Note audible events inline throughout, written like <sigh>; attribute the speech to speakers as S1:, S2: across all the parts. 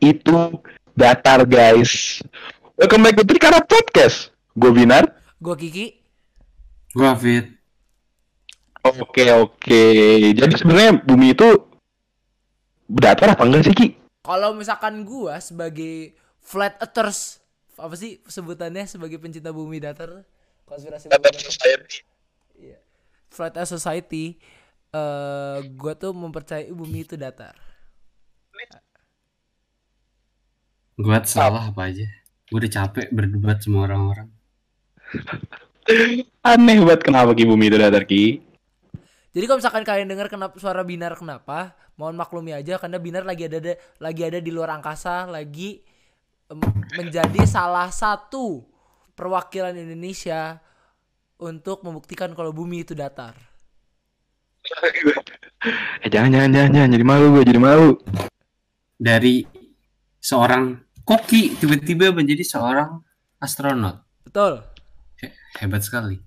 S1: itu datar guys. Welcome back to Trikara Podcast. Gue Binar.
S2: Gue Kiki.
S3: Gua Fit.
S1: Oke oke. Jadi sebenarnya bumi itu datar apa enggak sih Ki?
S2: Kalau misalkan gua sebagai flat earthers apa sih sebutannya sebagai pencinta bumi datar konspirasi bumi datar. Iya. Flat Earth Society eh gua tuh mempercayai bumi itu datar.
S3: Gua salah apa aja. Gua udah capek berdebat sama orang-orang. <laughs>
S1: Aneh banget kenapa Ki bumi itu datar Ki?
S2: Jadi kalau misalkan kalian dengar kenapa suara Binar kenapa, mohon maklumi aja karena Binar lagi ada ada- lagi ada di luar angkasa, lagi em, menjadi salah satu perwakilan Indonesia untuk membuktikan kalau bumi itu datar.
S1: eh jangan jangan jangan jangan jadi malu gue jadi malu.
S3: Dari seorang koki tiba-tiba menjadi seorang astronot.
S2: Betul.
S3: He- hebat sekali.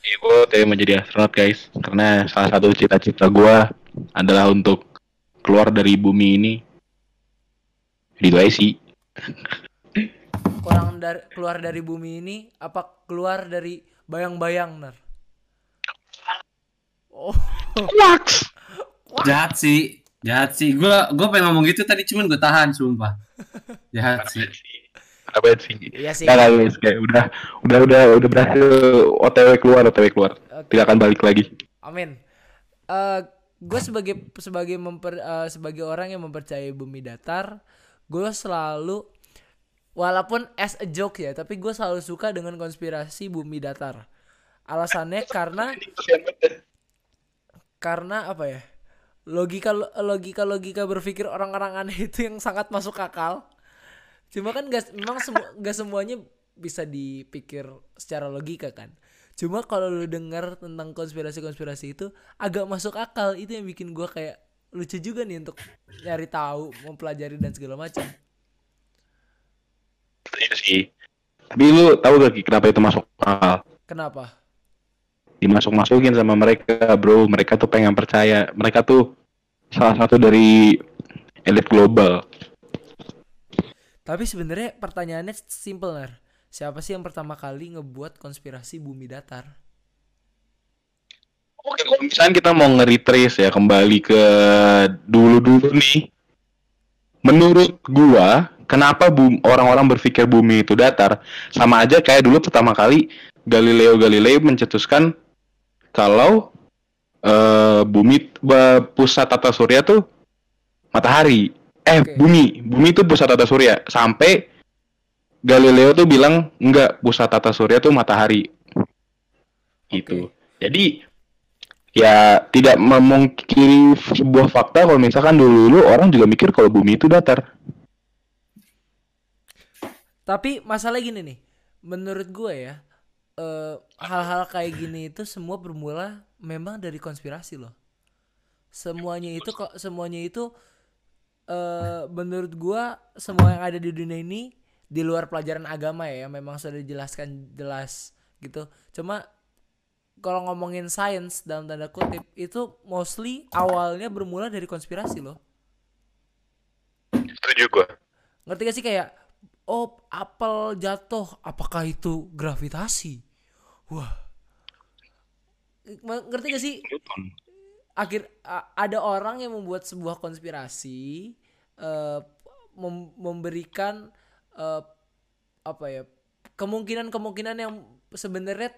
S1: Iya, gue pengen menjadi astronot guys karena salah satu cita-cita gue adalah untuk keluar dari bumi ini. Gitu aja sih.
S2: Kurang dari keluar dari bumi ini apa keluar dari bayang-bayang, Nar? Oh.
S3: Jahat sih. Jahat sih. Gua gua pengen ngomong gitu tadi cuman gua tahan sumpah. <laughs> Jahat sih.
S1: Apa sih?
S2: iya sih.
S1: Nggak, guys, kayak udah udah udah udah berhasil OTW keluar OTW keluar.
S2: Oke.
S1: Tidak akan balik lagi.
S2: Amin. Eh gue sebagai sebagai memper, eh, sebagai orang yang mempercayai bumi datar, gue selalu walaupun as a joke ya, tapi gue selalu suka dengan konspirasi bumi datar. Alasannya karena karena apa ya? Logika logika logika berpikir orang-orang aneh itu yang sangat masuk akal. Cuma kan gak, memang semu, gak semuanya bisa dipikir secara logika kan. Cuma kalau lu dengar tentang konspirasi-konspirasi itu agak masuk akal. Itu yang bikin gua kayak lucu juga nih untuk nyari tahu, mempelajari dan segala macam.
S1: Iya sih. Tapi lu tahu gak kenapa itu masuk akal?
S2: Kenapa?
S1: Dimasuk-masukin sama mereka, bro. Mereka tuh pengen percaya. Mereka tuh salah satu dari elit global.
S2: Tapi sebenarnya pertanyaannya simple nar. Siapa sih yang pertama kali ngebuat konspirasi bumi datar?
S1: Oke, kalau misalnya kita mau nge-retrace ya kembali ke dulu-dulu nih. Menurut gua, kenapa orang-orang berpikir bumi itu datar? Sama aja kayak dulu pertama kali Galileo Galilei mencetuskan kalau eh, bumi pusat tata surya tuh matahari. Eh,
S2: Oke.
S1: bumi, bumi itu pusat tata surya. Sampai Galileo tuh bilang enggak, pusat tata surya tuh matahari. Gitu. Jadi ya tidak memungkiri sebuah fakta kalau misalkan dulu-dulu orang juga mikir kalau bumi itu datar.
S2: Tapi masalah gini nih, menurut gue ya, eh, hal-hal kayak gini itu semua bermula memang dari konspirasi loh. Semuanya itu kok semuanya itu eh menurut gue semua yang ada di dunia ini di luar pelajaran agama ya, memang sudah dijelaskan jelas gitu. Cuma kalau ngomongin sains dalam tanda kutip itu mostly awalnya bermula dari konspirasi loh.
S1: Setuju gua.
S2: Ngerti gak sih kayak oh apel jatuh apakah itu gravitasi? Wah. Ngerti gak sih? Akhir ada orang yang membuat sebuah konspirasi eh, mem- memberikan eh, apa ya kemungkinan-kemungkinan yang sebenarnya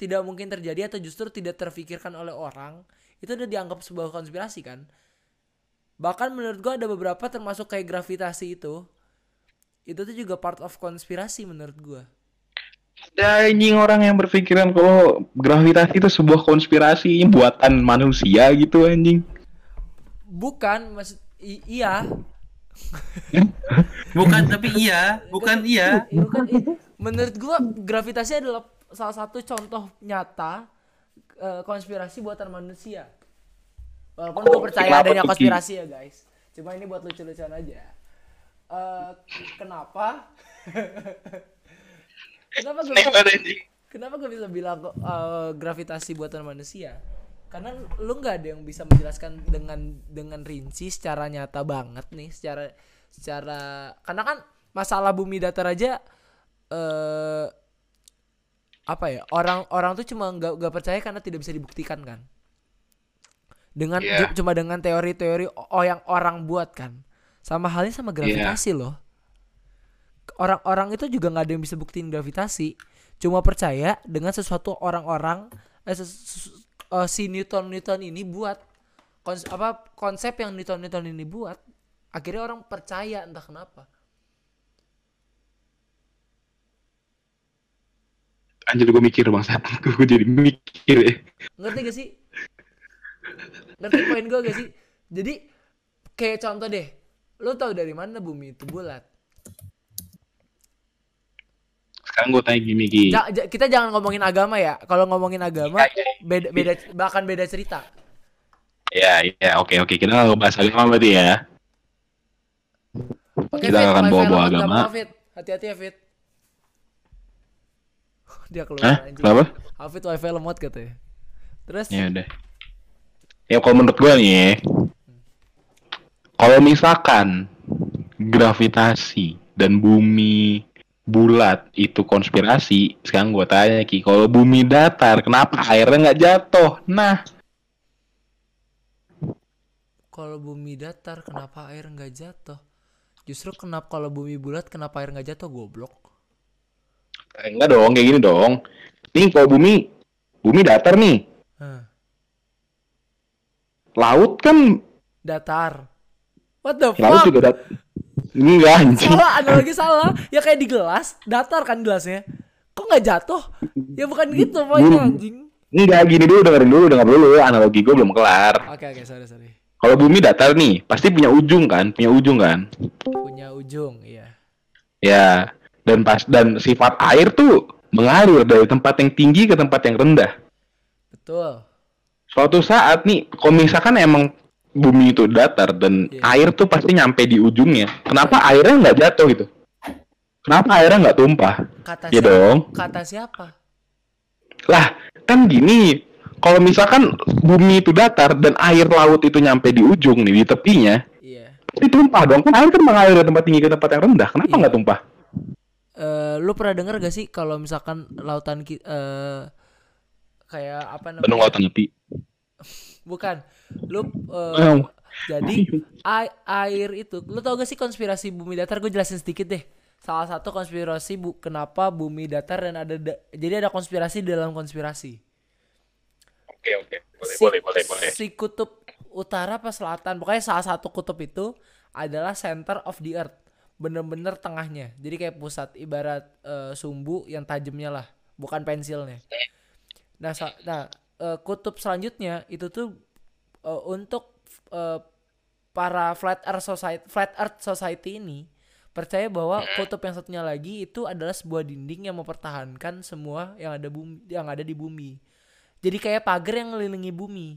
S2: tidak mungkin terjadi atau justru tidak terfikirkan oleh orang itu udah dianggap sebuah konspirasi kan? Bahkan menurut gua ada beberapa termasuk kayak gravitasi itu. Itu tuh juga part of konspirasi menurut gua
S1: Ada anjing orang yang berpikiran kalau gravitasi itu sebuah konspirasi buatan manusia gitu anjing.
S2: bukan maksud i- iya. <laughs>
S3: Bukan tapi iya, bukan iya.
S2: Iya, bukan, i- menurut gua gravitasi adalah salah satu contoh nyata eh, konspirasi buatan manusia. Walaupun gua
S1: Kok
S2: percaya adanya konspirasi ya guys. Cuma ini buat lucu-lucuan aja. Eh, kenapa <laughs> kenapa
S1: banget, anjing.
S2: Kenapa gue bisa bilang kok eh, gravitasi buatan manusia? karena lu nggak ada yang bisa menjelaskan dengan dengan rinci secara nyata banget nih secara secara karena kan masalah bumi datar aja eh apa ya orang orang tuh cuma nggak nggak percaya karena tidak bisa dibuktikan kan dengan
S1: Iya.
S2: ju- cuma dengan teori-teori oh yang orang buat kan sama halnya sama gravitasi loh orang-orang itu juga nggak ada yang bisa buktiin gravitasi. Cuma percaya dengan sesuatu orang-orang eh, ses- ses- eh, si Newton Newton ini buat. Kons- apa konsep yang Newton Newton ini buat akhirnya orang percaya entah kenapa.
S1: Anjir gue mikir bang. <laughs> Saat gue jadi mikir ya.
S2: ngerti gak sih? Ngerti poin gue gak sih? Jadi kayak contoh deh. Lo tau dari mana bumi itu bulat
S1: Sekarang gue tanya gini Ki.
S2: Ja- ja- kita jangan ngomongin agama ya kalau ngomongin agama
S1: Iya, iya,
S2: beda beda bahkan beda cerita
S1: Ya, ya, oke, oke. Kita nggak bahas agama berarti ya.
S2: Oke,
S1: Kita
S2: Fit,
S1: akan bawa-bawa agama.
S2: Hati-hati ya, Fit. <laughs> Dia keluar
S1: Hah?
S2: anjing.
S1: Kenapa?
S2: Hafid wifi lemot katanya. Terus
S1: Ya udah. Ya kalau menurut gue nih, ya, kalau misalkan gravitasi dan bumi bulat itu konspirasi, sekarang gue tanya Ki, kalau bumi datar, kenapa airnya nggak jatuh? Nah,
S2: kalau bumi datar kenapa air nggak jatuh? Justru kenapa kalau bumi bulat kenapa air nggak jatuh goblok?
S1: eh, enggak dong, kayak gini dong. Nih kalau bumi, bumi datar nih,
S2: Hah,
S1: laut kan,
S2: datar. What the
S1: laut
S2: fuck?
S1: juga dat. Enggak anjing.
S2: Salah, analogi salah. Ya kayak di gelas, datar kan gelasnya. Kok nggak jatuh? Ya bukan gitu poinnya anjing.
S1: Enggak, gini dulu dengerin dulu, denger dulu. Analogi gue belum kelar.
S2: Oke oke sorry sorry.
S1: Kalau bumi datar nih, pasti punya ujung kan? Punya ujung kan?
S2: Punya ujung, iya.
S1: Ya, dan pas dan sifat air tuh mengalir dari tempat yang tinggi ke tempat yang rendah.
S2: Betul.
S1: Suatu saat nih, kalau misalkan emang bumi itu datar dan
S2: Iya.
S1: air tuh pasti nyampe di ujungnya. Kenapa airnya nggak jatuh gitu? Kenapa airnya nggak tumpah?
S2: Kata
S1: Ya
S2: siapa?
S1: dong.
S2: Kata siapa?
S1: Lah, kan gini. Kalau misalkan bumi itu datar dan air laut itu nyampe di ujung nih di tepinya,
S2: Iya.
S1: pasti tumpah dong. Kan air kan mengalir dari tempat tinggi ke tempat yang rendah. Kenapa
S2: Iya.
S1: nggak tumpah?
S2: Eh, lu pernah denger gak sih kalau misalkan lautan eh kayak apa namanya?
S1: Benung lautan api.
S2: Bukan. Lu eh,
S1: Eh,
S2: jadi <laughs> ai- air itu, lu tau gak sih konspirasi bumi datar? Gue jelasin sedikit deh. Salah satu konspirasi bu, kenapa bumi datar dan ada da- jadi ada konspirasi di dalam konspirasi.
S1: Oke oke. Boleh
S2: si,
S1: boleh boleh boleh.
S2: si kutub utara apa selatan pokoknya salah satu kutub itu adalah center of the earth bener-bener tengahnya jadi kayak pusat ibarat eh, sumbu yang tajamnya lah bukan pensilnya nah sa- nah eh, kutub selanjutnya itu tuh eh, untuk eh, para flat earth society flat earth society ini percaya bahwa kutub yang satunya lagi itu adalah sebuah dinding yang mempertahankan semua yang ada bumi yang ada di bumi. Jadi kayak pagar yang ngelilingi bumi.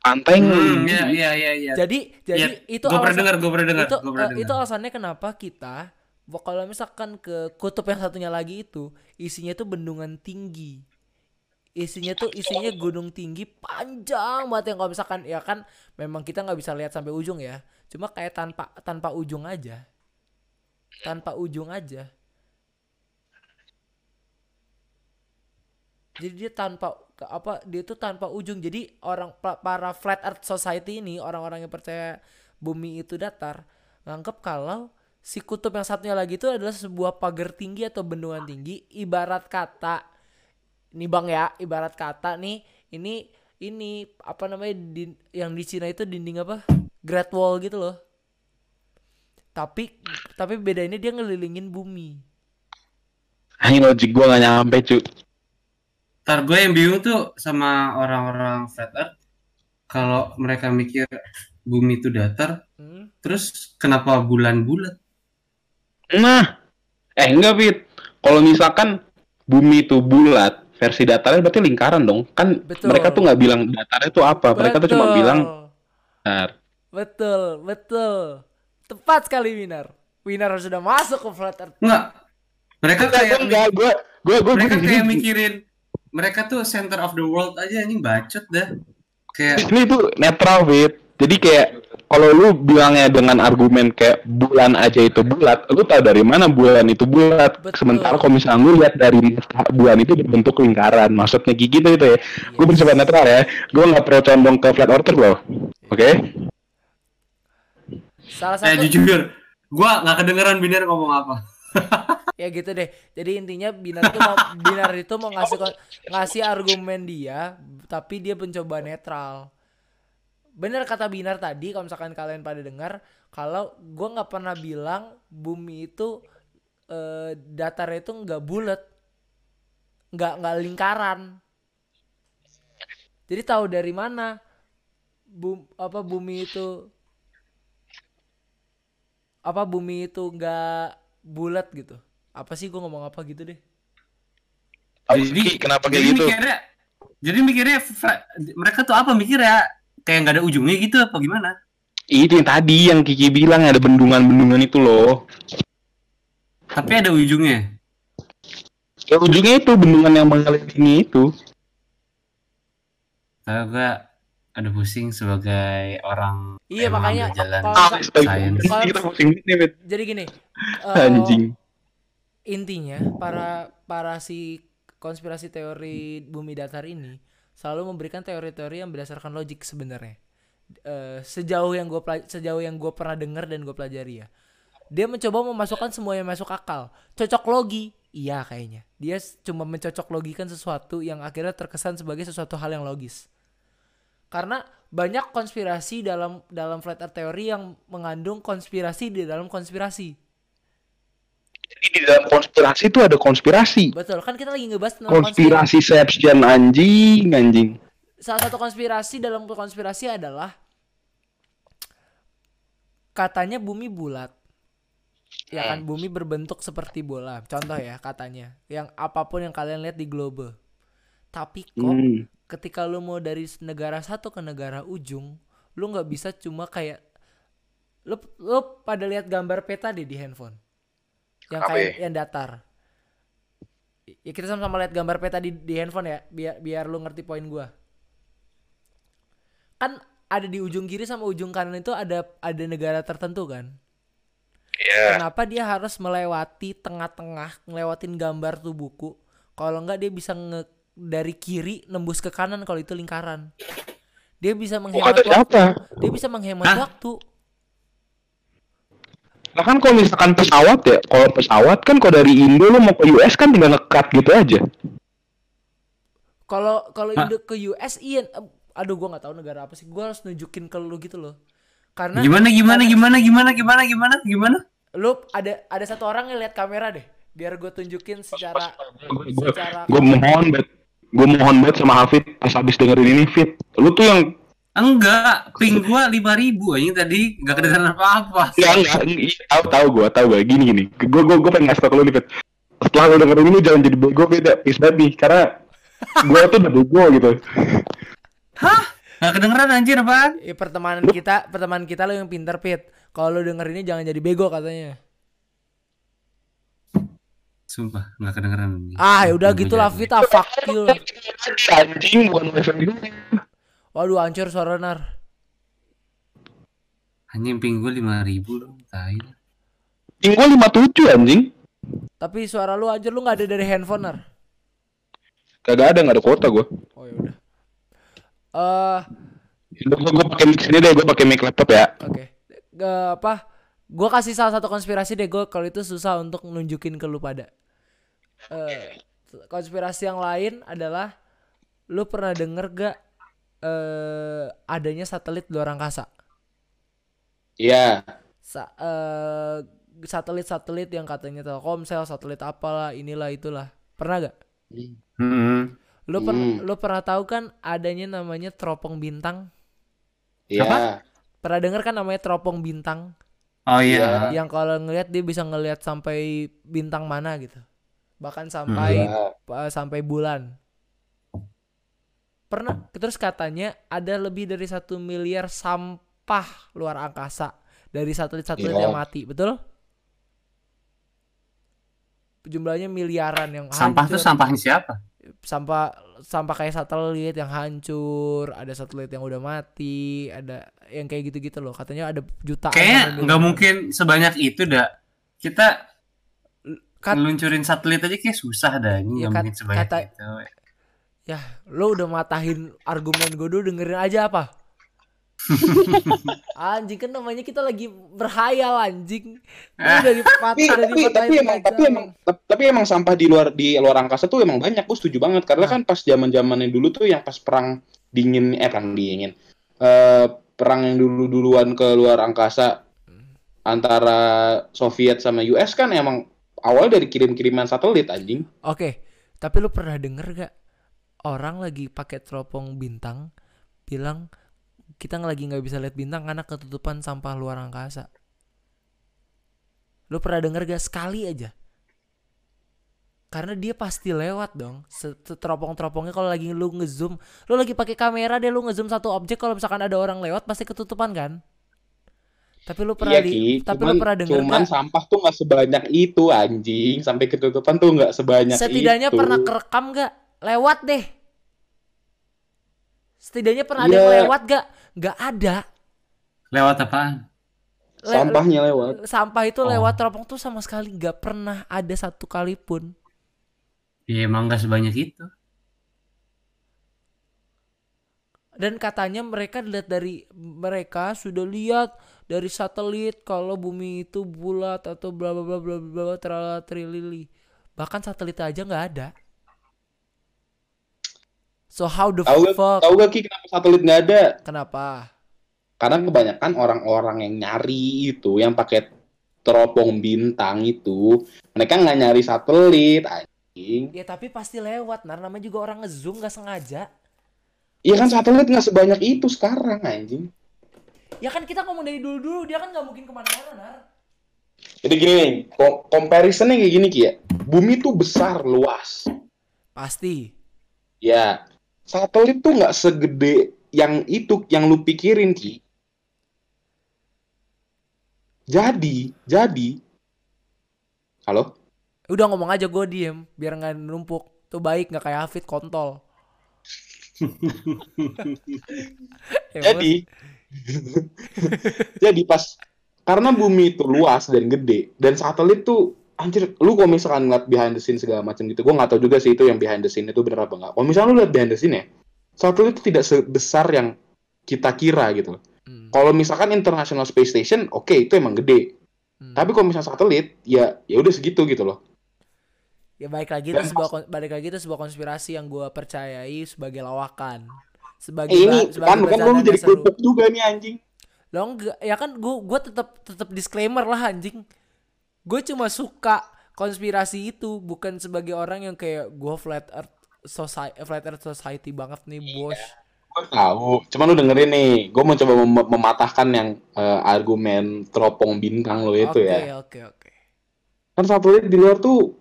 S1: Pantai
S3: Hmm, iya iya iya iya.
S2: jadi jadi
S3: Iya,
S2: itu
S3: gua pernah
S2: alasan-
S3: dengar, gua pernah dengar,
S2: itu
S3: gua pernah dengar.
S2: itu alasannya kenapa kita kalau misalkan ke kutub yang satunya lagi itu isinya tuh bendungan tinggi isinya tuh isinya gunung tinggi panjang banget yang kalau misalkan ya kan memang kita nggak bisa lihat sampai ujung ya. Cuma kayak tanpa tanpa ujung aja. Tanpa ujung aja. Jadi dia tanpa apa dia tuh tanpa ujung. Jadi orang pa- para flat earth society ini orang-orang yang percaya bumi itu datar nganggep kalau si kutub yang satunya lagi itu adalah sebuah pagar tinggi atau bendungan tinggi. Ibarat kata nih bang ya ibarat kata nih ini ini apa namanya di, yang di Cina itu dinding apa Great Wall gitu loh tapi tapi beda ini dia ngelilingin bumi
S1: Anjing logik gua gak nyampe cu.
S3: Ntar gue yang bingung tuh sama orang-orang flat earth kalau mereka mikir bumi itu datar,
S2: Hmm?
S3: terus kenapa bulan bulat?
S1: Nah, eh enggak Fit. Kalau misalkan bumi itu bulat, versi datarnya berarti lingkaran dong. Kan
S2: Betul.
S1: mereka tuh nggak bilang datarnya itu apa. Mereka tuh cuma
S2: Betul.
S1: bilang datar.
S2: Betul, betul. Tepat sekali Winar. Winar sudah masuk ke flat earth.
S3: Enggak. Mereka kayak
S1: gua enggak, gua gua gua
S3: mereka
S1: gua
S3: kayak mikirin mereka tuh center of the world aja ini bacot dah. Kayak
S1: ini tuh netral fit jadi kayak kalau lu bilangnya dengan argumen kayak bulan aja itu bulat, lu tahu dari mana bulan itu bulat.
S2: Betul.
S1: Sementara kalau misalnya lu lihat dari bulan itu berbentuk lingkaran, maksudnya gigi gitu itu ya. Gue bersifat netral ya. Gue nggak perlu condong ke flat earther loh. Oke?
S2: Salah
S3: eh
S2: satu
S3: jujur, gua nggak kedengeran Binar ngomong apa. <laughs>
S2: ya gitu deh. Jadi intinya Binar itu mau Binar itu mau ngasih ngasih argumen dia, tapi dia mencoba netral. Bener kata Binar tadi, kalau misalkan kalian pada dengar, kalau gua nggak pernah bilang bumi itu eh, datarnya itu nggak bulat, nggak nggak lingkaran. Jadi tahu dari mana bum apa bumi itu apa bumi itu nggak bulat gitu apa sih gua ngomong apa gitu deh
S1: Jadi kenapa kayak
S3: jadi
S1: gitu?
S3: Mikirnya, jadi mikirnya mereka tuh apa mikirnya? Kayak nggak ada ujungnya gitu apa gimana?
S1: Itu yang tadi yang Kiki bilang ada bendungan-bendungan itu loh.
S3: Tapi ada ujungnya.
S1: Ya ujungnya itu bendungan yang mengelilingi itu.
S3: Kalau gua ada pusing sebagai orang
S2: Iya, makanya
S3: jalan
S2: kalau-
S1: nih,
S2: jadi gini <laughs> eh,
S1: Anjing.
S2: intinya para para si konspirasi teori bumi datar ini selalu memberikan teori-teori yang berdasarkan logik sebenarnya. Eh, sejauh yang gue sejauh yang gue pernah dengar dan gue pelajari ya. Dia mencoba memasukkan semua yang masuk akal. Cocok logi? Iya kayaknya. Dia cuma mencocok logikan sesuatu yang akhirnya terkesan sebagai sesuatu hal yang logis. Karena banyak konspirasi dalam dalam flat earth teori yang mengandung konspirasi di dalam konspirasi
S1: Jadi di dalam konspirasi itu ada konspirasi.
S2: betul kan kita lagi ngebahas tentang konspirasi
S1: Konspirasi Sepsian anjing, anjing.
S2: salah satu konspirasi dalam konspirasi adalah katanya bumi bulat ya kan bumi berbentuk seperti bola contoh ya katanya yang apa pun yang kalian lihat di globe tapi kok
S1: Hmm.
S2: ketika lu mau dari negara satu ke negara ujung lu nggak bisa cuma kayak lu lu pada lihat gambar peta deh di handphone yang
S1: Apa
S2: kayak yang datar ya kita sama-sama lihat gambar peta di di handphone ya biar biar lu ngerti poin gua kan ada di ujung kiri sama ujung kanan itu ada ada negara tertentu kan
S1: Iya.
S2: Kenapa dia harus melewati tengah-tengah, ngelewatin gambar tuh buku? Kalau enggak dia bisa nge dari kiri nembus ke kanan kalau itu lingkaran. Dia bisa menghemat waktu. Dia bisa menghemat
S3: Hah?
S2: waktu.
S1: Nah kan kalau misalkan pesawat ya, kalau pesawat kan kalau dari Indo lu mau ke US kan tinggal ngekat gitu aja.
S2: Kalau kalau? Indo ke US iya aduh gua nggak tahu negara apa sih. Gua harus nunjukin ke lu gitu loh. Karena
S3: Gimana gimana gimana gimana gimana gimana gimana?
S2: lu ada ada satu orang yang lihat kamera deh. Biar gue tunjukin secara
S1: Gue
S2: secara
S1: mohon banget, gue mohon banget sama Hafid pas habis dengerin ini Fit. Lu tuh yang
S3: Enggak, ping gua 5000 anjing tadi enggak kedengeran apa-apa.
S1: ya enggak, iya, tahu tahu gue tahu gue gini gini. Gue gue gue pengen ngasih tau ke lu nih Fit. Setelah lu dengerin ini jangan jadi bego beda, please banget nih, karena gue tuh udah bego gitu.
S3: Enggak kedengeran anjir apaan?
S2: ya, pertemanan kita pertemanan kita lo yang pinter pit. Kalau lu denger ini jangan jadi bego katanya.
S3: Sumpah, enggak kedengeran.
S2: Ah ya udah
S3: Gua
S2: gitu lah. Vita fuck you.
S1: Anjing bukan wifi.
S2: Waduh hancur suara nar.
S3: Anjing ping gua 5000 loh, tai.
S1: Ing gue 57 anjing.
S2: Tapi suara lu hancur lu nggak ada dari handphone nar.
S1: Kagak ada nggak ada kuota gue.
S2: Oh ya udah. Eh
S1: Gue gue pakai mic sini deh, gue pakai mic laptop ya.
S2: oke. Gak apa? Gua kasih salah satu konspirasi deh gue kalau itu susah untuk nunjukin ke lu pada. Eh konspirasi yang lain adalah lu pernah denger gak eh adanya satelit luar angkasa?
S1: Iya.
S2: Sa- eh, satelit-satelit yang katanya Telkomsel, satelit apalah, inilah itulah. Pernah gak?
S3: Hmm.
S2: Lu per-
S1: Hmm.
S2: lu pernah tahu kan adanya namanya teropong bintang?
S1: Iya.
S2: Pernah denger kan namanya teropong bintang?
S3: Oh iya.
S2: Yang kalau ngelihat dia bisa ngelihat sampai bintang mana gitu. Bahkan sampai
S1: Iya.
S2: uh, sampai bulan. Pernah terus katanya ada lebih dari satu miliar sampah luar angkasa dari satelit-satelit yang mati, betul? Jumlahnya miliaran yang
S3: Sampah tuh
S2: hancur.
S3: sampahnya siapa?
S2: sampah sampah kayak satelit yang hancur, ada satelit yang udah mati, ada yang kayak gitu-gitu loh. Katanya ada jutaan.
S3: Kayaknya
S2: yang
S3: nggak mungkin sebanyak itu dah. Kita
S2: Kat-
S3: ngeluncurin satelit aja kayak susah dah. Ini
S2: Ya,
S3: nggak
S2: kat-
S3: mungkin sebanyak
S2: kata-
S3: itu.
S2: Ya, lo udah matahin argumen gue dulu dengerin aja apa? <laughs> anjing kan namanya kita lagi berhayal anjing.
S3: Ah.
S2: udah dipatah,
S1: tapi tapi tapi emang
S2: setengah
S1: tapi emang tap- tapi emang sampah di luar di luar angkasa tuh emang banyak gue setuju banget karena
S2: Nah.
S1: kan pas zaman zamannya dulu tuh yang pas perang dingin eh perang dingin eh perang yang dulu duluan ke luar angkasa antara Soviet sama US kan emang awal dari kirim-kiriman satelit anjing
S2: Oke, tapi lu pernah denger gak orang lagi pakai teropong bintang bilang kita lagi nggak bisa lihat bintang karena ketutupan sampah luar angkasa. Lu pernah denger gak sekali aja? Karena dia pasti lewat dong. Teropong-teropongnya kalau lagi lu ngezoom, lu lagi pakai kamera deh lu ngezoom satu objek kalau misalkan ada orang lewat pasti ketutupan kan? Tapi lu pernah
S1: iya Ki,
S2: tapi
S1: cuman,
S2: lu pernah denger
S1: cuman
S2: gak?
S1: sampah tuh nggak sebanyak itu anjing sampai ketutupan tuh nggak sebanyak
S2: Setidaknya
S1: itu
S2: pernah kerekam gak? Lewat deh. Setidaknya pernah ada yang
S1: Iya.
S2: lewat gak? Gak ada.
S3: Lewat apaan?
S2: Le-
S1: sampahnya lewat
S2: Sampah itu
S3: Oh.
S2: lewat teropong tuh sama sekali gak pernah ada satu kali pun.
S3: Ya emang nggak sebanyak itu.
S2: Dan katanya mereka lihat dari mereka sudah lihat dari satelit kalau bumi itu bulat atau bla bla bla bla bla bla tralala trilili. Bahkan satelit aja nggak ada. So how the
S1: gak
S2: fuck?
S1: tahu gak Ki kenapa satelit nggak ada
S2: Kenapa?
S1: karena kebanyakan orang-orang yang nyari itu yang pakai teropong bintang itu mereka nggak nyari satelit anjing
S2: Ya tapi pasti lewat. Nar namanya juga orang ngezoom nggak sengaja.
S1: iya kan satelit nggak sebanyak itu sekarang anjing
S2: Ya kan kita ngomong dari dulu-dulu dia kan nggak mungkin ke mana-mana nar.
S1: jadi gini nih comparisonnya kayak gini Ki ya bumi tuh besar luas
S2: Pasti.
S1: ya satelit tuh nggak segede yang itu yang lu pikirin Ki. Jadi jadi. Halo?
S2: Udah ngomong aja gue diem biar nggak numpuk. Tuh baik nggak kayak Hafid kontol. <laughs>
S1: Jadi. <laughs> Jadi pas karena bumi itu luas dan gede dan satelit tuh anjir lu kalau misalkan ngeliat behind the scene segala macam gitu gue nggak tahu juga sih itu yang behind the scene itu bener apa enggak kalau misalnya lu lihat behind the scene ya satelit itu tidak sebesar yang kita kira gitu loh.
S2: Hmm,
S1: kalau misalkan International Space Station oke itu emang gede
S2: hmm.
S1: tapi kalau misalnya satelit ya ya udah segitu gitu loh
S2: ya baik lagi itu sebuah balik lagi itu sebuah konspirasi yang gue percayai sebagai lawakan. Sebagai
S1: eh ini
S2: ba- sebagai
S1: kan kan lu jadi kerupuk juga nih anjing
S2: Lo enggak, ya kan gue gua tetap tetap disclaimer lah anjing. Gue cuma suka konspirasi itu bukan sebagai orang yang kayak gue flat earth society flat earth society banget nih bos.
S1: gue tahu cuman lu dengerin nih gue mau coba mem- mematahkan yang eh, argumen teropong bintang lo itu
S2: Oke
S1: ya
S2: oke oke.
S1: kan satelit di luar tuh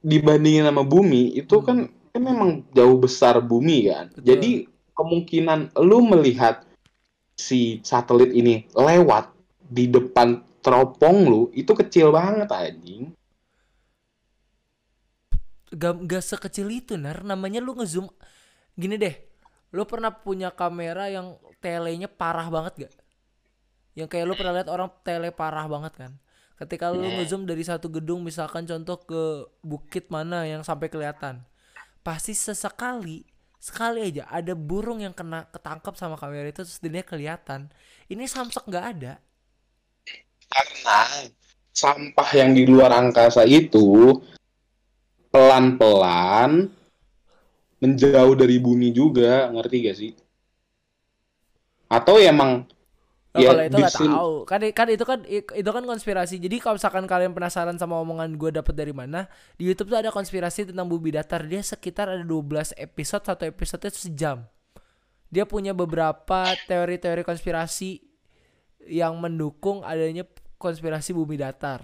S1: dibandingin sama bumi itu
S2: Hmm.
S1: kan kan memang jauh besar bumi kan
S2: Betul.
S1: jadi kemungkinan lu melihat si satelit ini lewat di depan teropong lu itu kecil banget anjing.
S2: Gak, gak sekecil itu nar. Namanya lu ngezoom. Gini deh lu pernah punya kamera yang telenya parah banget gak? Yang kayak lu pernah lihat orang tele parah banget kan? Ketika lu
S1: Iya.
S2: ngezoom dari satu gedung misalkan contoh ke bukit mana yang sampai kelihatan pasti sesekali sekali aja ada burung yang kena ketangkap sama kamera itu terus dia kelihatan. Ini samsek nggak ada
S1: karena sampah yang di luar angkasa itu pelan-pelan menjauh dari bumi juga, ngerti gak sih? Atau ya emang
S2: Oh,
S1: ya
S2: kalau itu nggak
S1: disin-
S2: tahu. Kan kan itu kan itu kan konspirasi. Jadi kalau misalkan kalian penasaran sama omongan gue dapat dari mana di YouTube tuh ada konspirasi tentang bumi datar. Dia sekitar ada 12 episode satu episode itu sejam. Dia punya beberapa teori-teori konspirasi yang mendukung adanya konspirasi bumi datar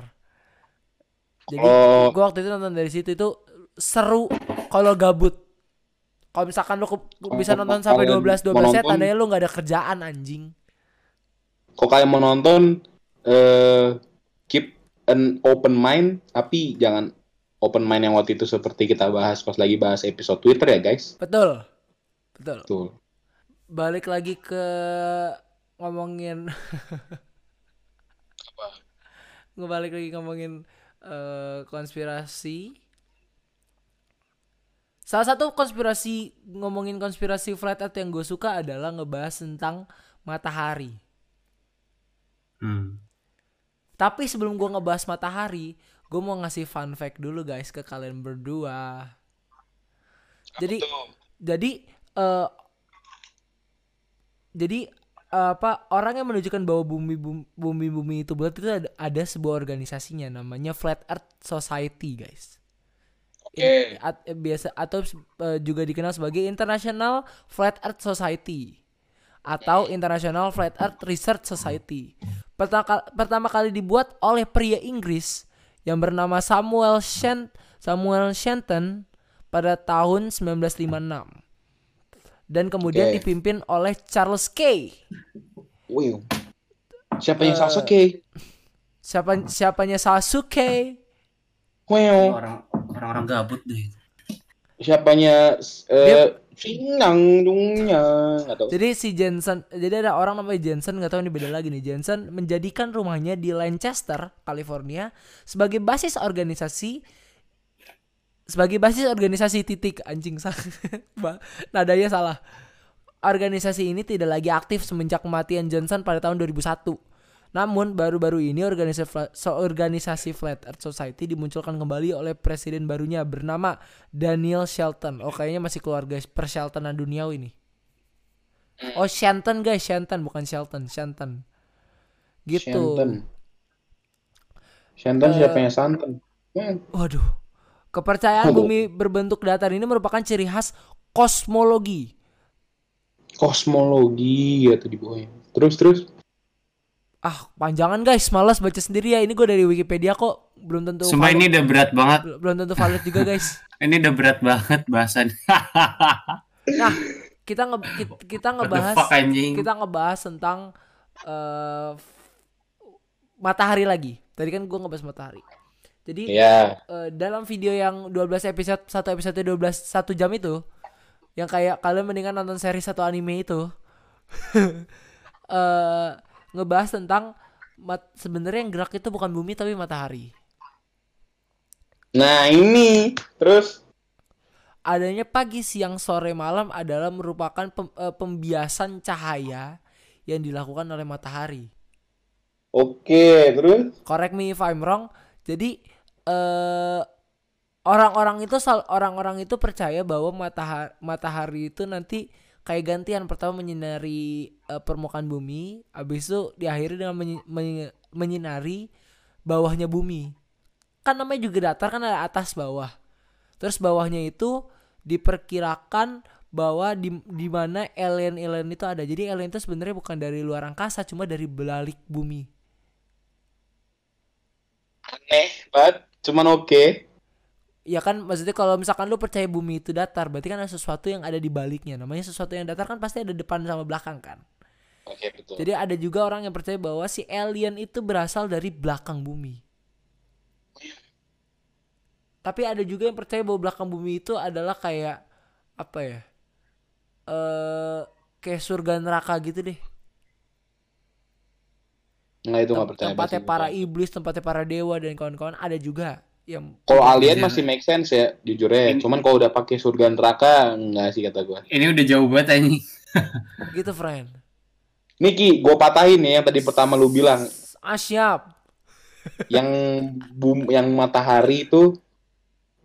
S2: jadi
S1: Oh.
S2: gue waktu itu nonton dari situ itu seru kalau gabut kalau misalkan lu bisa nonton sampai
S1: kalian
S2: 12 12 set tandanya lu nggak ada kerjaan anjing
S1: kok kalian mau nonton eh keep an open mind tapi jangan open mind yang waktu itu seperti kita bahas pas lagi bahas episode Twitter ya guys.
S2: Betul. Betul.
S1: Tuh.
S2: Balik lagi ke ngomongin <laughs> ngebalik lagi ngomongin eh, konspirasi. Salah satu konspirasi ngomongin konspirasi flat earth yang gue suka adalah ngebahas tentang matahari.
S3: Hmm.
S2: Tapi sebelum gue ngebahas matahari, gue mau ngasih fun fact dulu guys ke kalian berdua. Jadi jadi eh jadi apa orang yang menunjukkan bahwa bumi bum- bumi bumi itu bulat itu ada, ada sebuah organisasinya namanya Flat Earth Society guys.
S1: Oke.
S2: In- at- eh, biasa atau eh, juga dikenal sebagai International Flat Earth Society atau International Flat Earth Research Society. Pertama, pertama kali dibuat oleh pria Inggris yang bernama Samuel Shen Samuel Shenton pada tahun 1956 dan kemudian
S1: Oke.
S2: dipimpin oleh Charles Kay.
S1: Wih. Siapa yang
S2: Eh,
S1: Sasuke?
S2: Siapa siapanya Sasuke?
S1: Wow.
S3: Orang orang-orang gabut deh.
S1: Siapanya eh Sinang dungnya nggak tahu.
S2: Jadi si Jensen, jadi ada orang namanya Jensen nggak tahu ini beda lagi nih. Jensen menjadikan rumahnya di Lancaster, California sebagai basis organisasi sebagai basis organisasi titik anjing <laughs> Nadanya salah. Organisasi ini tidak lagi aktif semenjak kematian Johnson pada tahun 2001. Namun baru-baru ini organisasi Fla- so- organisasi Flat Earth Society dimunculkan kembali oleh presiden barunya bernama Daniel Shelton. Oh kayaknya masih keluarga persheltonan duniawi nih. Oh Shelton guys, Shelton bukan Shelton, Shelton. Gitu.
S1: Shenton. Shenton
S2: Eh,
S1: siapanya santan. Hmm.
S2: Waduh. Kepercayaan bumi berbentuk datar ini merupakan ciri khas kosmologi.
S1: Kosmologi gitu di bawahnya. Terus terus.
S2: Ah, panjangan guys, malas baca sendiri ya. Ini gue dari Wikipedia kok, belum tentu
S3: Sumpah
S2: valid,
S3: ini udah berat banget.
S2: belum tentu valid juga guys. <laughs>
S3: Ini udah berat banget bahasan. <laughs>
S2: Nah, kita nge kita, ngebahas kita ngebahas tentang eh, matahari lagi. Tadi kan gue ngebahas matahari. Jadi
S1: Ya.
S2: eh, dalam video yang 12 episode satu episode 12 satu jam itu yang kayak kalian mendingan nonton seri satu anime itu <laughs> eh ngebahas tentang mat- sebenarnya yang gerak itu bukan bumi tapi matahari.
S1: Nah ini terus.
S2: Adanya pagi, siang, sore, malam adalah merupakan pem- eh, pembiasan cahaya yang dilakukan oleh matahari.
S1: Oke terus.
S2: correct me if I'm wrong. Jadi eh orang-orang itu orang-orang itu percaya bahwa matahari matahari itu nanti kayak gantian pertama menyinari eh, permukaan bumi, habis itu diakhiri dengan menyi- menyi- menyinari bawahnya bumi. Kan namanya juga datar kan ada atas bawah. Terus bawahnya itu diperkirakan bahwa di di mana alien-alien itu ada. Jadi alien itu sebenarnya bukan dari luar angkasa, cuma dari balik bumi.
S1: Aneh banget. Cuman oke.
S2: Ya kan maksudnya kalau misalkan lu percaya bumi itu datar berarti kan ada sesuatu yang ada di baliknya. Namanya sesuatu yang datar kan pasti ada depan sama belakang kan.
S1: Oke betul.
S2: Jadi ada juga orang yang percaya bahwa si alien itu berasal dari belakang bumi. Tapi ada juga yang percaya bahwa belakang bumi itu adalah kayak apa ya? Eh kayak surga neraka gitu deh.
S1: Nggak itu nggak
S2: Tem-
S1: percaya.
S2: tempatnya para iblis, tempatnya para dewa dan kawan-kawan ada juga yang
S1: Kalau alien masih make sense ya, jujur ya.
S3: Ini-
S1: Cuman kalau udah pakai surga neraka, enggak sih kata gua.
S3: Ini udah jauh banget anjing. <laughs>
S2: gitu friend.
S1: Niki, gue patahin ya yang tadi pertama lu bilang,
S2: Ah siap.
S1: yang bum, yang matahari itu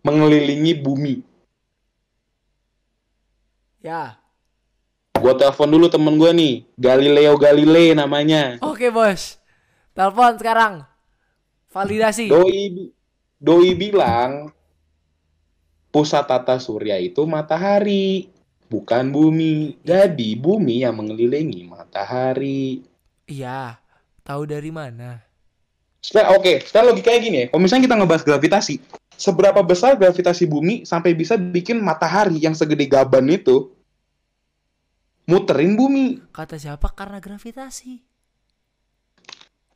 S1: mengelilingi bumi.
S2: Ya.
S1: Gua telepon dulu temen gua nih, Galileo Galilei namanya.
S2: Oke bos. Telepon sekarang. Validasi.
S1: Doi Doi bilang pusat tata surya itu matahari, bukan bumi. Jadi bumi yang mengelilingi matahari.
S2: Iya. Tahu dari mana?
S1: Oke, sekarang logikanya gini ya. Kalau misalnya kita ngebahas gravitasi, seberapa besar gravitasi bumi sampai bisa bikin matahari yang segede gaban itu muterin bumi?
S2: Kata siapa? Karena gravitasi.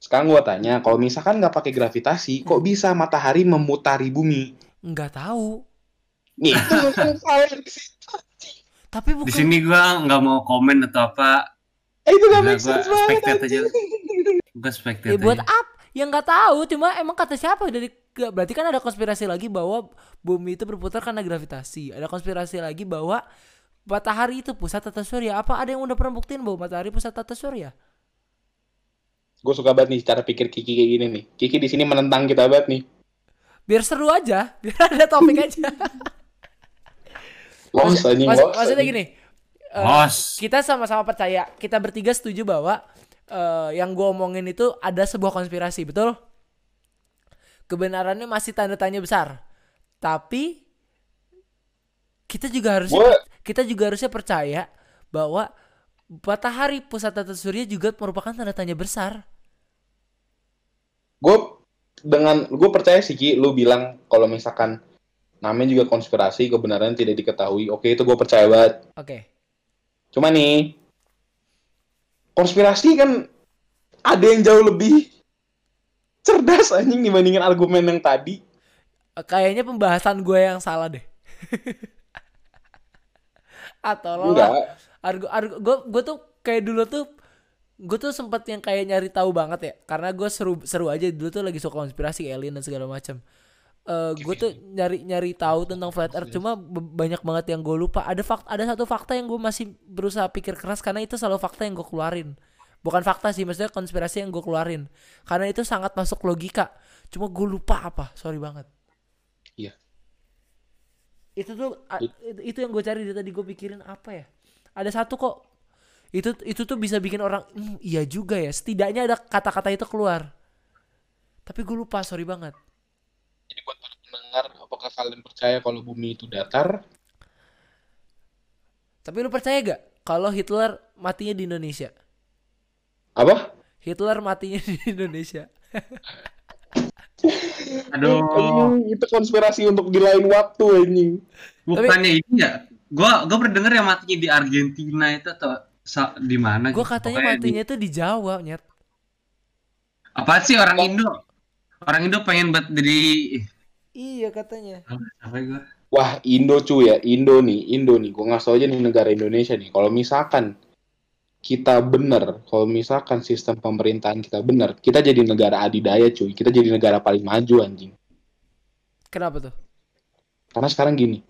S1: Sekarang gua tanya, kalau misalkan nggak pakai gravitasi, kok bisa matahari memutari bumi?
S2: nggak tahu
S1: Nih, itu salah di situ.
S2: tapi
S3: Di
S2: bukan
S3: sini gua nggak mau komen atau apa.
S1: Eh, itu gak
S3: Gila,
S1: make sense banget.
S3: aja. Gua spectate
S2: ya buat
S3: aja.
S2: apa ya nggak tahu cuma emang kata siapa dari berarti kan ada konspirasi lagi bahwa bumi itu berputar karena gravitasi ada konspirasi lagi bahwa matahari itu pusat tata surya apa ada yang udah pernah buktiin bahwa matahari pusat tata surya
S1: Gue suka banget nih cara pikir Kiki kayak gini nih. Kiki di sini menentang kita banget nih.
S2: biar seru aja <laughs> biar ada topik aja <laughs>
S1: Los anjing,
S2: Maksud-
S1: los,
S2: maksudnya gini
S3: Bos.
S2: kita sama-sama percaya kita bertiga setuju bahwa eh, yang gue omongin itu ada sebuah konspirasi betul kebenarannya masih tanda tanya besar tapi kita juga harus kita juga harusnya percaya bahwa matahari pusat tata surya juga merupakan tanda tanya besar
S1: gue dengan gue percaya sih Ki, lu bilang kalau misalkan namanya juga konspirasi kebenaran tidak diketahui oke itu gue percaya banget.
S2: Oke.
S1: Cuma nih konspirasi kan ada yang jauh lebih cerdas anjing dibandingin argumen yang tadi.
S2: Eh, kayaknya pembahasan gue yang salah deh. <laughs> Atau lo
S1: enggak.
S2: Argo argo gue gue tuh kayak dulu tuh gue tuh sempet yang kayak nyari tahu banget ya karena gue seru seru aja. Dulu tuh lagi suka konspirasi alien dan segala macam Eh gue tuh nyari nyari tahu tentang flat earth. Cuma banyak banget yang gue lupa. Ada fakta ada satu fakta yang gue masih berusaha pikir keras karena itu selalu fakta yang gue keluarin. Bukan fakta sih maksudnya konspirasi yang gue keluarin. Karena itu sangat masuk logika. Cuma gue lupa apa. Sorry banget.
S1: Iya.
S2: itu tuh itu yang gue cari dari tadi gue pikirin apa ya. Ada satu kok itu itu tuh bisa bikin orang "Hmm, iya juga ya. Setidaknya ada kata-kata itu keluar. Tapi gue lupa sorry banget.
S1: Jadi buat para pendengar apakah kalian percaya kalau bumi itu datar?
S2: Tapi lu percaya gak kalau Hitler matinya di Indonesia?
S1: Apa?
S2: Hitler matinya di Indonesia. <laughs>
S3: Aduh,
S1: Anjing, itu konspirasi untuk di lain waktu anjing.
S3: Bukannya ini ya? Gua gua pernah denger yang matinya di Argentina itu atau sa- di mana?
S2: gue
S3: gitu.
S2: katanya
S3: Pokoknya
S2: matinya
S3: di-
S2: itu di Jawa nyet
S3: Apa sih orang Indo? Orang Indo pengen buat jadi
S2: iya katanya
S3: apa gua?
S1: Wah, Indo cuy ya, Indo nih, Indo nih. Gue ngasih aja nih negara Indonesia nih. Kalau misalkan kita bener, kalau misalkan sistem pemerintahan kita bener, kita jadi negara adidaya cuy. Kita jadi negara paling maju anjing.
S2: kenapa tuh
S1: Karena sekarang gini,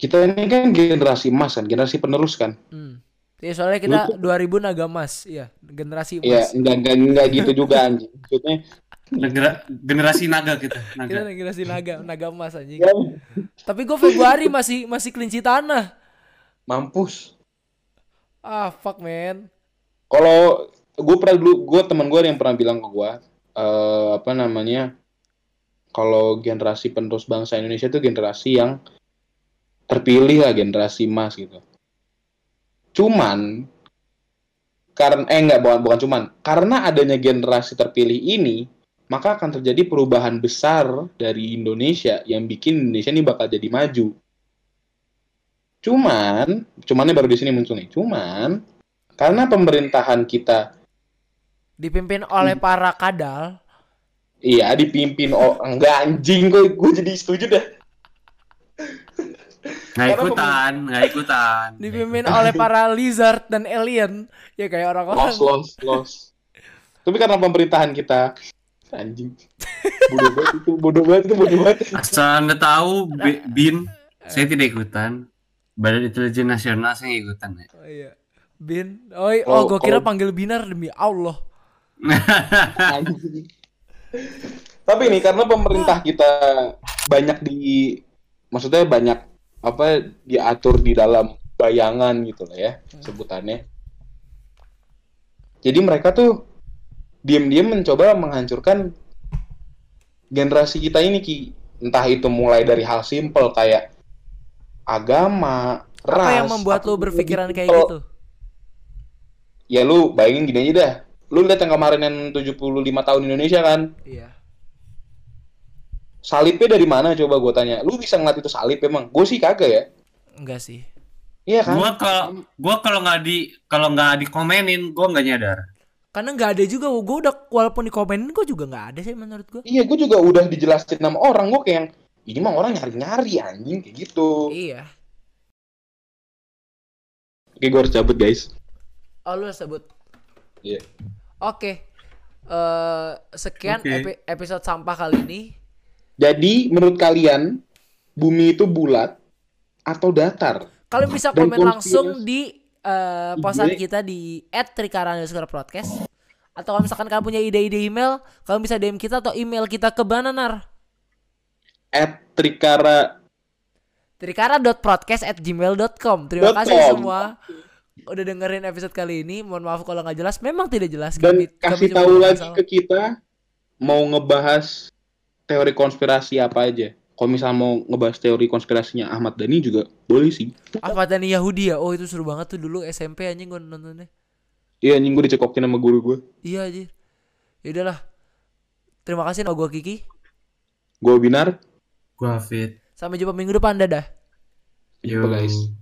S1: kita ini kan generasi emas kan, generasi penerus kan.
S2: hmm. Ya soalnya kita
S1: Lu
S2: 2000 naga emas iya generasi
S1: Iya,
S2: emas
S1: enggak, enggak, enggak gitu juga anjing. Maksudnya,
S3: Negara, generasi naga kita.
S2: kita
S3: Naga.
S2: generasi naga naga emas anjing
S1: ya,
S2: tapi gue Februari masih masih kelinci tanah
S1: mampus.
S2: ah fuck man
S1: Kalau gue pernah dulu, gue teman gue yang pernah bilang ke gue, eh apa namanya, kalau generasi penerus bangsa Indonesia itu generasi yang terpilih lah generasi emas gitu. Cuman karena eh enggak bukan bukan cuman karena adanya generasi terpilih ini maka akan terjadi perubahan besar dari Indonesia yang bikin Indonesia ini bakal jadi maju. Cuman, cumannya baru di sini muncul nih. Cuman karena pemerintahan kita
S2: dipimpin oleh para kadal
S1: iya dipimpin oh enggak anjing gue gue jadi setuju dah.
S3: Nggak ikutan, nggak <laughs> ikutan.
S2: dipimpin oleh para lizard dan alien ya kayak orang-orang
S1: Los los los. Tapi karena pemerintahan kita anjing bodoh banget itu bodoh banget itu bodoh banget.
S3: Asal anda tahu, Bi- Bin, saya tidak ikutan. Badan Intelijen Nasional saya nggak ikutan. Ya.
S2: oh, iya bin oh, i- oh
S1: Oh,
S2: gue kira
S1: oh.
S2: panggil binar demi Allah.
S1: Tapi ini karena pemerintah kita banyak di maksudnya banyak apa diatur di dalam bayangan gitu lah ya sebutannya. Jadi mereka tuh diam-diam mencoba menghancurkan generasi kita ini ki entah itu mulai dari hal simpel kayak agama, ras.
S2: apa yang membuat lu berpikiran kayak gitu
S1: Ya lu bayangin gini aja dah. Lu lihat yang kemarin yang 75 tahun Indonesia kan?
S2: iya
S1: Salibnya dari mana coba gue tanya. Lu bisa ngeliat itu salib emang? Gue sih kagak ya.
S2: enggak sih
S1: Iya kan?
S3: Gua kalau gua kalau nggak di kalau nggak dikomenin, gua nggak nyadar.
S2: karena nggak ada juga gue udah walaupun dikomenin gue juga nggak ada sih menurut gue
S1: Iya, gue juga udah dijelasin sama orang. Gue kayak yang, Ini mah orang nyari-nyari anjing kayak gitu.
S2: Iya.
S1: Oke, gue harus cabut guys.
S2: Oh lu sebut.
S1: Iya.
S2: Oke. Eh sekian
S3: Oke.
S2: epi- episode sampah kali ini.
S1: Jadi menurut kalian bumi itu bulat atau datar?
S2: Kalian bisa
S1: Dan
S2: komen
S1: konspirasi.
S2: langsung di eh, posan kita di @trikara_podcast atau kalau misalkan kalian punya ide-ide email, kalian bisa DM kita atau email kita ke Bananar.
S1: At Trikara
S2: trikara.podcast@gmail.com. Terima kasih semua udah dengerin episode kali ini. Mohon maaf kalau nggak jelas. Memang tidak jelas.
S1: dan
S2: Kami- kami
S1: kasih
S2: cuma
S1: tahu lagi
S2: salah.
S1: ke kita mau ngebahas teori konspirasi apa aja. Kalau misalnya mau ngebahas teori konspirasinya Ahmad Dhani juga boleh sih.
S2: Apa tadi Yahudi ya? Oh itu seru banget tuh dulu SMP anjing gue nontonnya.
S1: Iya anjing gue dicekokin sama guru gue.
S2: Iya aja. Yaudahlah. Terima kasih nama gue Kiki.
S1: Gue Binar.
S3: Gua fit.
S2: Sampai jumpa minggu depan. Dadah.
S1: Jumpa, guys.